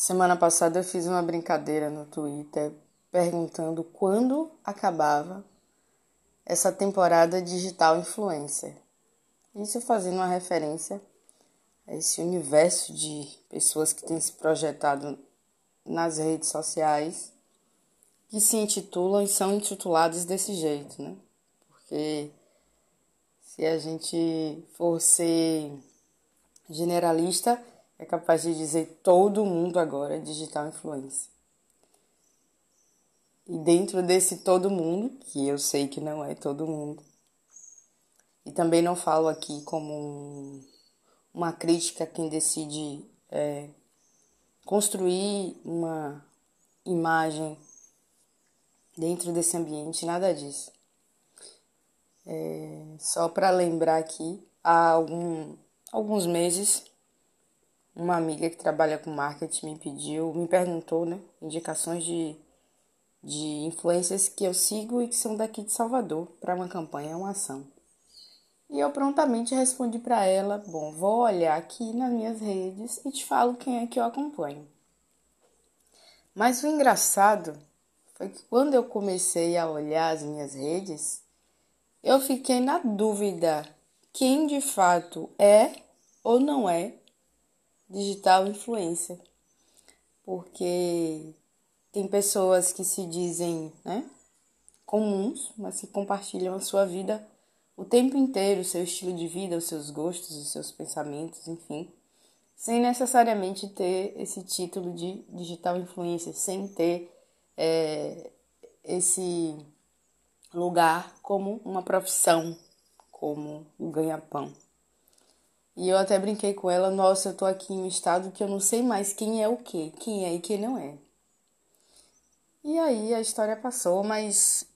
Semana passada eu fiz uma brincadeira no Twitter perguntando quando acabava essa temporada digital influencer. Isso fazendo uma referência a esse universo de pessoas que têm se projetado nas redes sociais que se intitulam e são intitulados desse jeito, né? Porque se a gente for ser generalista, é capaz de dizer todo mundo agora é digital influencer. E dentro desse todo mundo, que eu sei que não é todo mundo, e também não falo aqui como uma crítica a quem decide é, construir uma imagem dentro desse ambiente, nada disso. É, só para lembrar aqui, há algum, alguns meses uma amiga que trabalha com marketing me pediu, me perguntou, né, indicações de, de influências que eu sigo e que são daqui de Salvador para uma campanha, uma ação. E eu prontamente respondi para ela: Bom, vou olhar aqui nas minhas redes e te falo quem é que eu acompanho. Mas o engraçado foi que quando eu comecei a olhar as minhas redes, eu fiquei na dúvida quem de fato é ou não é digital influencer. Porque tem pessoas que se dizem né, comuns, mas que compartilham a sua vida o tempo inteiro, o seu estilo de vida, os seus gostos, os seus pensamentos, enfim, sem necessariamente ter esse título de digital influencer, sem ter é, esse lugar como uma profissão, como o ganha-pão. E eu até brinquei com ela, nossa, eu tô aqui em um estado que eu não sei mais quem é o quê, quem é e quem não é. E aí a história passou, mas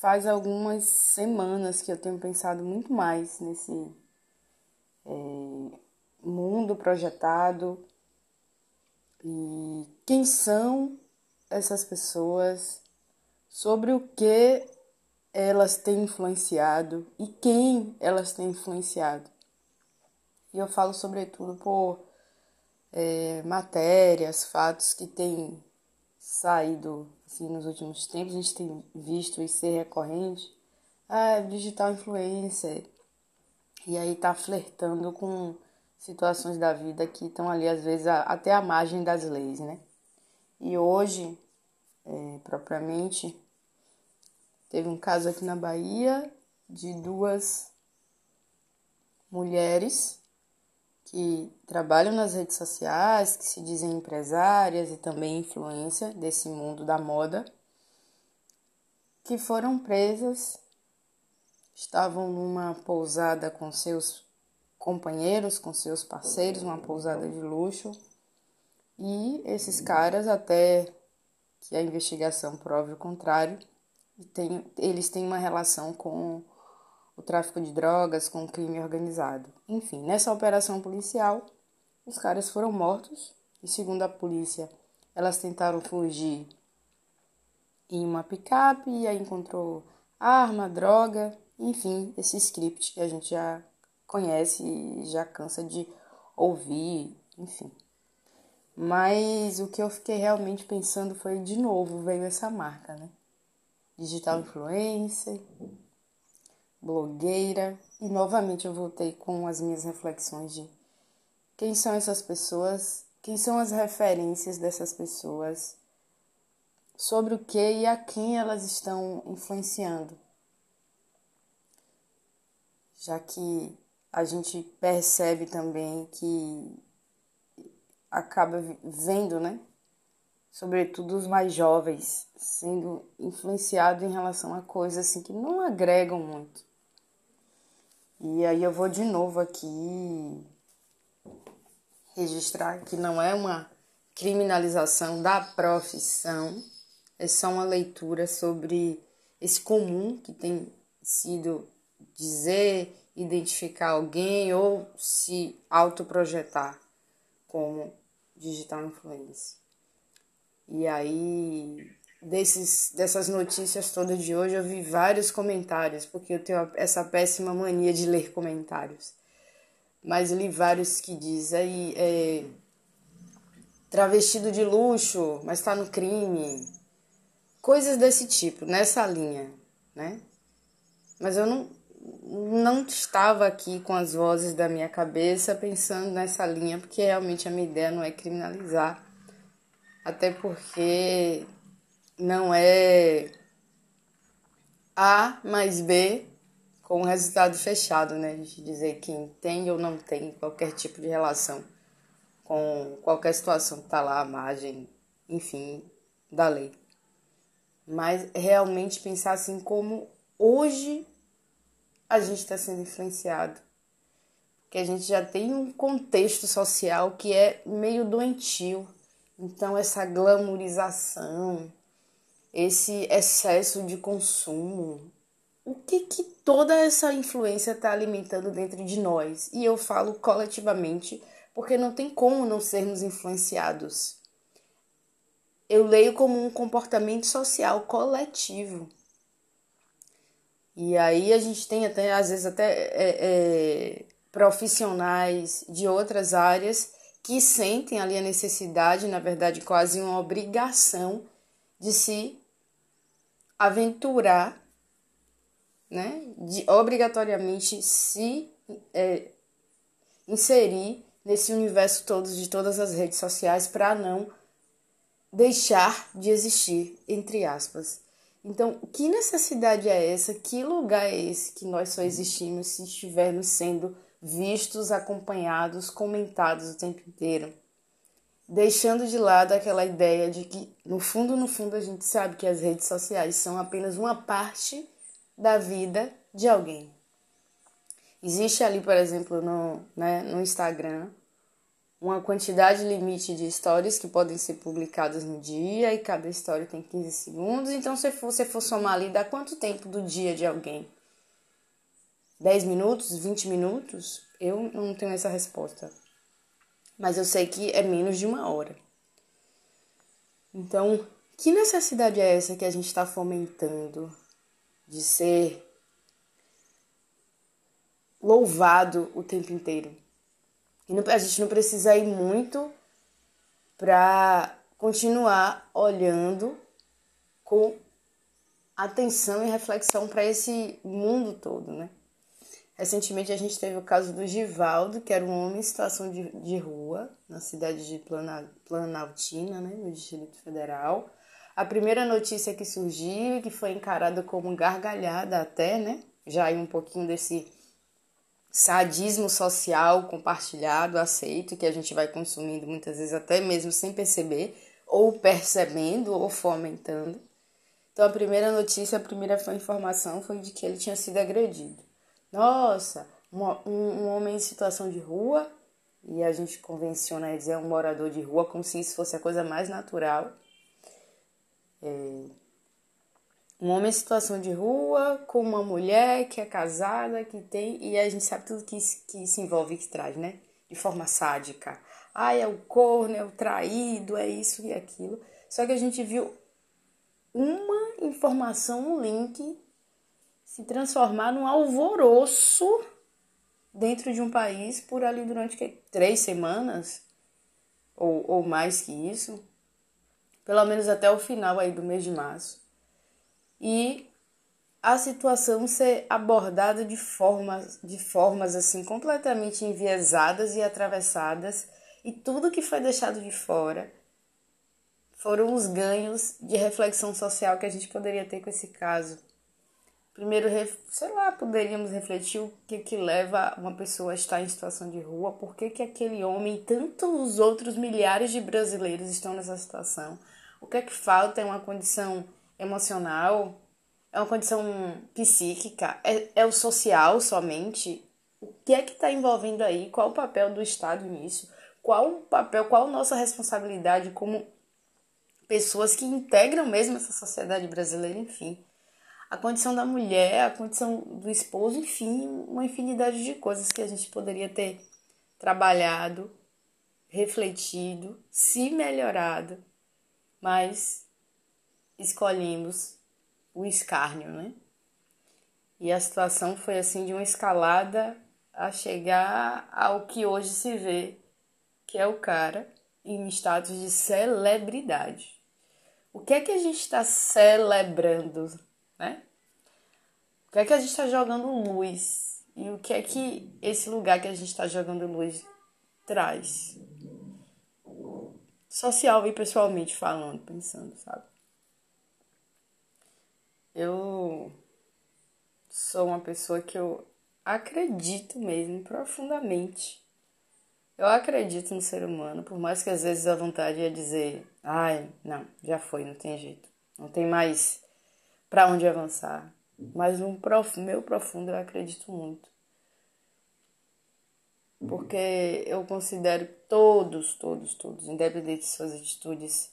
faz algumas semanas que eu tenho pensado muito mais nesse é, mundo projetado e quem são essas pessoas, sobre o que elas têm influenciado e quem elas têm influenciado. E eu falo sobretudo por é, matérias, fatos que têm saído assim, nos últimos tempos, a gente tem visto isso ser recorrente. Ah, digital influencer. E aí tá flertando com situações da vida que estão ali, às vezes, até à margem das leis, né? E hoje, é, propriamente, teve um caso aqui na Bahia de duas mulheres que trabalham nas redes sociais, que se dizem empresárias e também influência desse mundo da moda, que foram presas, estavam numa pousada com seus companheiros, com seus parceiros, uma pousada de luxo, e esses caras, até que a investigação prove o contrário, tem, eles têm uma relação com o tráfico de drogas, com o crime organizado. Enfim, nessa operação policial, os caras foram mortos e, segundo a polícia, elas tentaram fugir em uma picape e aí encontrou arma, droga, enfim, esse script que a gente já conhece e já cansa de ouvir, enfim. Mas o que eu fiquei realmente pensando foi, de novo, veio essa marca, né? Digital influencer, blogueira, e novamente eu voltei com as minhas reflexões de quem são essas pessoas, quem são as referências dessas pessoas, sobre o que e a quem elas estão influenciando. Já que a gente percebe também que acaba vendo, né? Sobretudo os mais jovens sendo influenciados em relação a coisas assim que não agregam muito. E aí eu vou de novo aqui registrar que não é uma criminalização da profissão, é só uma leitura sobre esse comum que tem sido dizer, identificar alguém ou se autoprojetar como digital influencer. E aí desses, dessas notícias todas de hoje, eu vi vários comentários, porque eu tenho essa péssima mania de ler comentários. Mas li vários que dizem, é, travestido de luxo, mas está no crime. Coisas desse tipo, nessa linha, né? Mas eu não, não estava aqui com as vozes da minha cabeça pensando nessa linha, porque realmente a minha ideia não é criminalizar. Até porque não é A mais B com resultado fechado, né? De dizer quem tem ou não tem qualquer tipo de relação com qualquer situação que está lá à margem, enfim, da lei. Mas realmente pensar assim como hoje a gente está sendo influenciado. Porque a gente já tem um contexto social que é meio doentio. Então, essa glamorização, esse excesso de consumo, o que, que toda essa influência está alimentando dentro de nós? E eu falo coletivamente, porque não tem como não sermos influenciados. Eu leio como um comportamento social coletivo. E aí a gente tem até, às vezes, até é, é, profissionais de outras áreas que sentem ali a necessidade, na verdade, quase uma obrigação de se aventurar, né? De obrigatoriamente se é, inserir nesse universo todo de todas as redes sociais para não deixar de existir, entre aspas. Então, que necessidade é essa? Que lugar é esse que nós só existimos se estivermos sendo vistos, acompanhados, comentados o tempo inteiro? Deixando de lado aquela ideia de que, no fundo, no fundo, a gente sabe que as redes sociais são apenas uma parte da vida de alguém. Existe ali, por exemplo, no, né, no Instagram, uma quantidade limite de stories que podem ser publicadas no dia e cada história tem 15 segundos. Então, se você for somar ali, dá quanto tempo do dia de alguém? 10 minutos? 20 minutos? Eu não tenho essa resposta. Mas eu sei que é menos de uma hora. Então, que necessidade é essa que a gente está fomentando de ser louvado o tempo inteiro? E a gente não precisa ir muito para continuar olhando com atenção e reflexão para esse mundo todo, né? Recentemente a gente teve o caso do Givaldo, que era um homem em situação de, de rua, na cidade de Plana, Planaltina, né, no Distrito Federal. A primeira notícia que surgiu, que foi encarada como gargalhada até, né? Já aí um pouquinho desse sadismo social compartilhado, aceito, que a gente vai consumindo muitas vezes até mesmo sem perceber, ou percebendo ou fomentando. Então a primeira notícia, a primeira informação foi de que ele tinha sido agredido. Nossa, um, um homem em situação de rua, e a gente convenciona dizer um morador de rua como se isso fosse a coisa mais natural. É, um homem em situação de rua com uma mulher que é casada, que tem. E a gente sabe tudo que, que se envolve que traz, né? De forma sádica. Ah, é o corno, é o traído, é isso e aquilo. Só que a gente viu uma informação, um link, se transformar num alvoroço dentro de um país por ali durante que, três semanas? Ou, ou mais que isso, pelo menos até o final aí do mês de março. E a situação ser abordada de formas, de formas assim completamente enviesadas e atravessadas, e tudo que foi deixado de fora foram os ganhos de reflexão social que a gente poderia ter com esse caso. Primeiro, sei lá, poderíamos refletir o que, que leva uma pessoa a estar em situação de rua, por que, que aquele homem e tantos outros milhares de brasileiros estão nessa situação. O que é que falta é uma condição emocional, é uma condição psíquica, é, é o social somente. O que é que está envolvendo aí? Qual o papel do Estado nisso? Qual o papel, qual a nossa responsabilidade como pessoas que integram mesmo essa sociedade brasileira, enfim. A condição da mulher, a condição do esposo, enfim, uma infinidade de coisas que a gente poderia ter trabalhado, refletido, se melhorado, mas escolhemos o escárnio, né? E a situação foi assim de uma escalada a chegar ao que hoje se vê, que é o cara em status de celebridade. O que é que a gente está celebrando, né? O que é que a gente está jogando luz? E o que é que esse lugar que a gente está jogando luz traz? Social e pessoalmente falando, pensando, sabe? Eu sou uma pessoa que eu acredito mesmo profundamente. Eu acredito no ser humano, por mais que às vezes a vontade é dizer, ai, não, já foi, não tem jeito. Não tem mais para onde avançar. Mas no meu profundo eu acredito muito. Porque eu considero todos, todos, todos, independente de suas atitudes,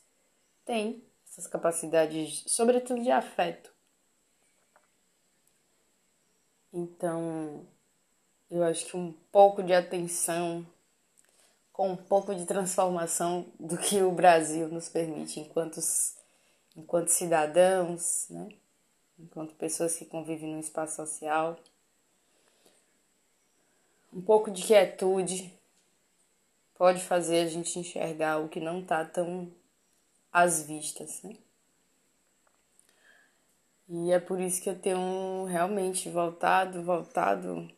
têm essas capacidades, sobretudo de afeto. Então, eu acho que um pouco de atenção, com um pouco de transformação do que o Brasil nos permite enquanto, enquanto cidadãos, né? Enquanto pessoas que convivem no espaço social. Um pouco de quietude pode fazer a gente enxergar o que não está tão às vistas, né? E é por isso que eu tenho realmente voltado, voltado.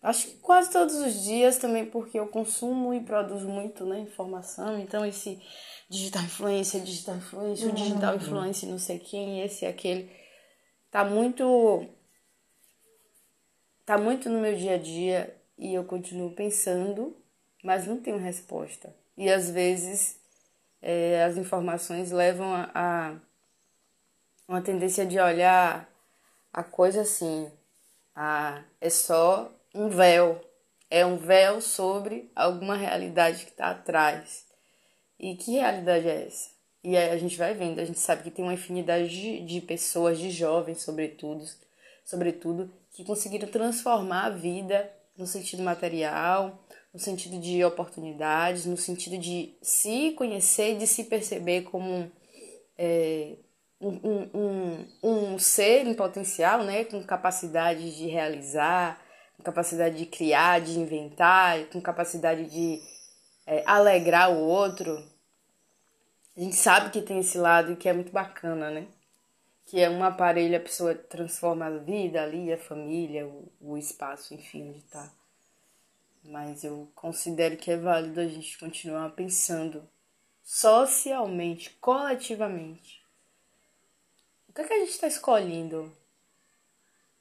Acho que quase todos os dias também, porque eu consumo e produzo muito né, informação. Então, esse digital influência, digital influência, digital uhum. influência, não sei quem, esse e aquele, tá muito. tá muito no meu dia a dia e eu continuo pensando, mas não tenho resposta. E às vezes é, as informações levam a, a uma tendência de olhar a coisa assim, ah, é só um véu, é um véu sobre alguma realidade que está atrás. E que realidade é essa? E a gente vai vendo, a gente sabe que tem uma infinidade de, de pessoas, de jovens, sobretudo, sobretudo, que conseguiram transformar a vida no sentido material, no sentido de oportunidades, no sentido de se conhecer, de se perceber como é, um, um, um ser em potencial, né, com capacidade de realizar, com capacidade de criar, de inventar, com capacidade de é, alegrar o outro. A gente sabe que tem esse lado e que é muito bacana, né? Que é um aparelho, a pessoa transforma a vida ali, a família, o, o espaço, enfim, onde tá. Mas eu considero que é válido a gente continuar pensando socialmente, coletivamente, que, é que a gente está escolhendo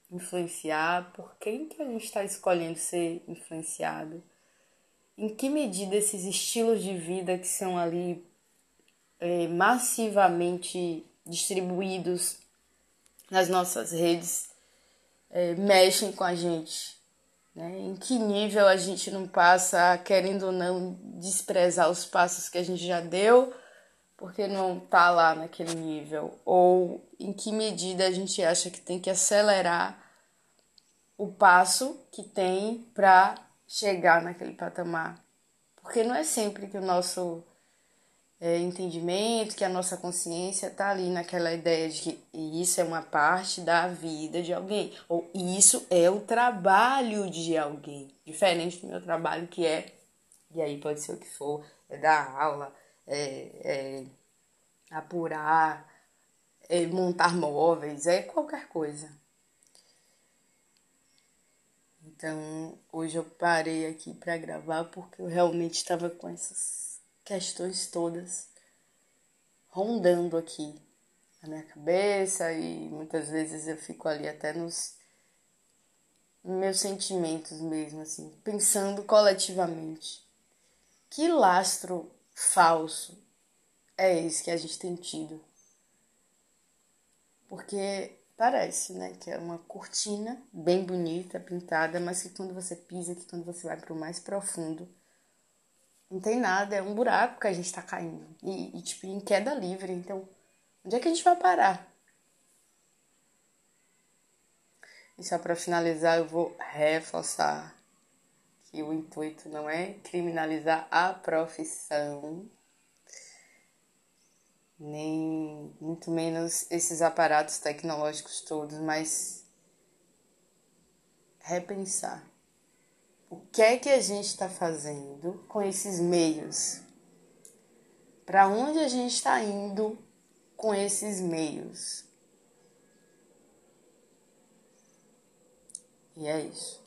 influenciar? Por quem que a gente está escolhendo ser influenciado? Em que medida esses estilos de vida que são ali é, massivamente distribuídos nas nossas redes é, mexem com a gente? Né? Em que nível a gente não passa, querendo ou não, desprezar os passos que a gente já deu? porque não tá lá naquele nível? Ou em que medida a gente acha que tem que acelerar o passo que tem para chegar naquele patamar? Porque não é sempre que o nosso é, entendimento, que a nossa consciência tá ali naquela ideia de que isso é uma parte da vida de alguém, ou isso é o trabalho de alguém, diferente do meu trabalho que é, e aí pode ser o que for, é dar aula, é, é apurar, é montar móveis, é qualquer coisa. Então, hoje eu parei aqui para gravar porque eu realmente estava com essas questões todas rondando aqui na minha cabeça e muitas vezes eu fico ali até nos meus sentimentos mesmo, assim, pensando coletivamente. Que lastro falso é esse que a gente tem tido. Porque parece, né, que é uma cortina bem bonita, pintada, mas que quando você pisa, que quando você vai para o mais profundo, não tem nada, é um buraco que a gente está caindo. E, e, tipo, em queda livre. Então, onde é que a gente vai parar? E só para finalizar, eu vou reforçar que o intuito não é criminalizar a profissão, nem muito menos esses aparatos tecnológicos todos, mas repensar o que é que a gente está fazendo com esses meios para onde a gente está indo com esses meios. E é isso.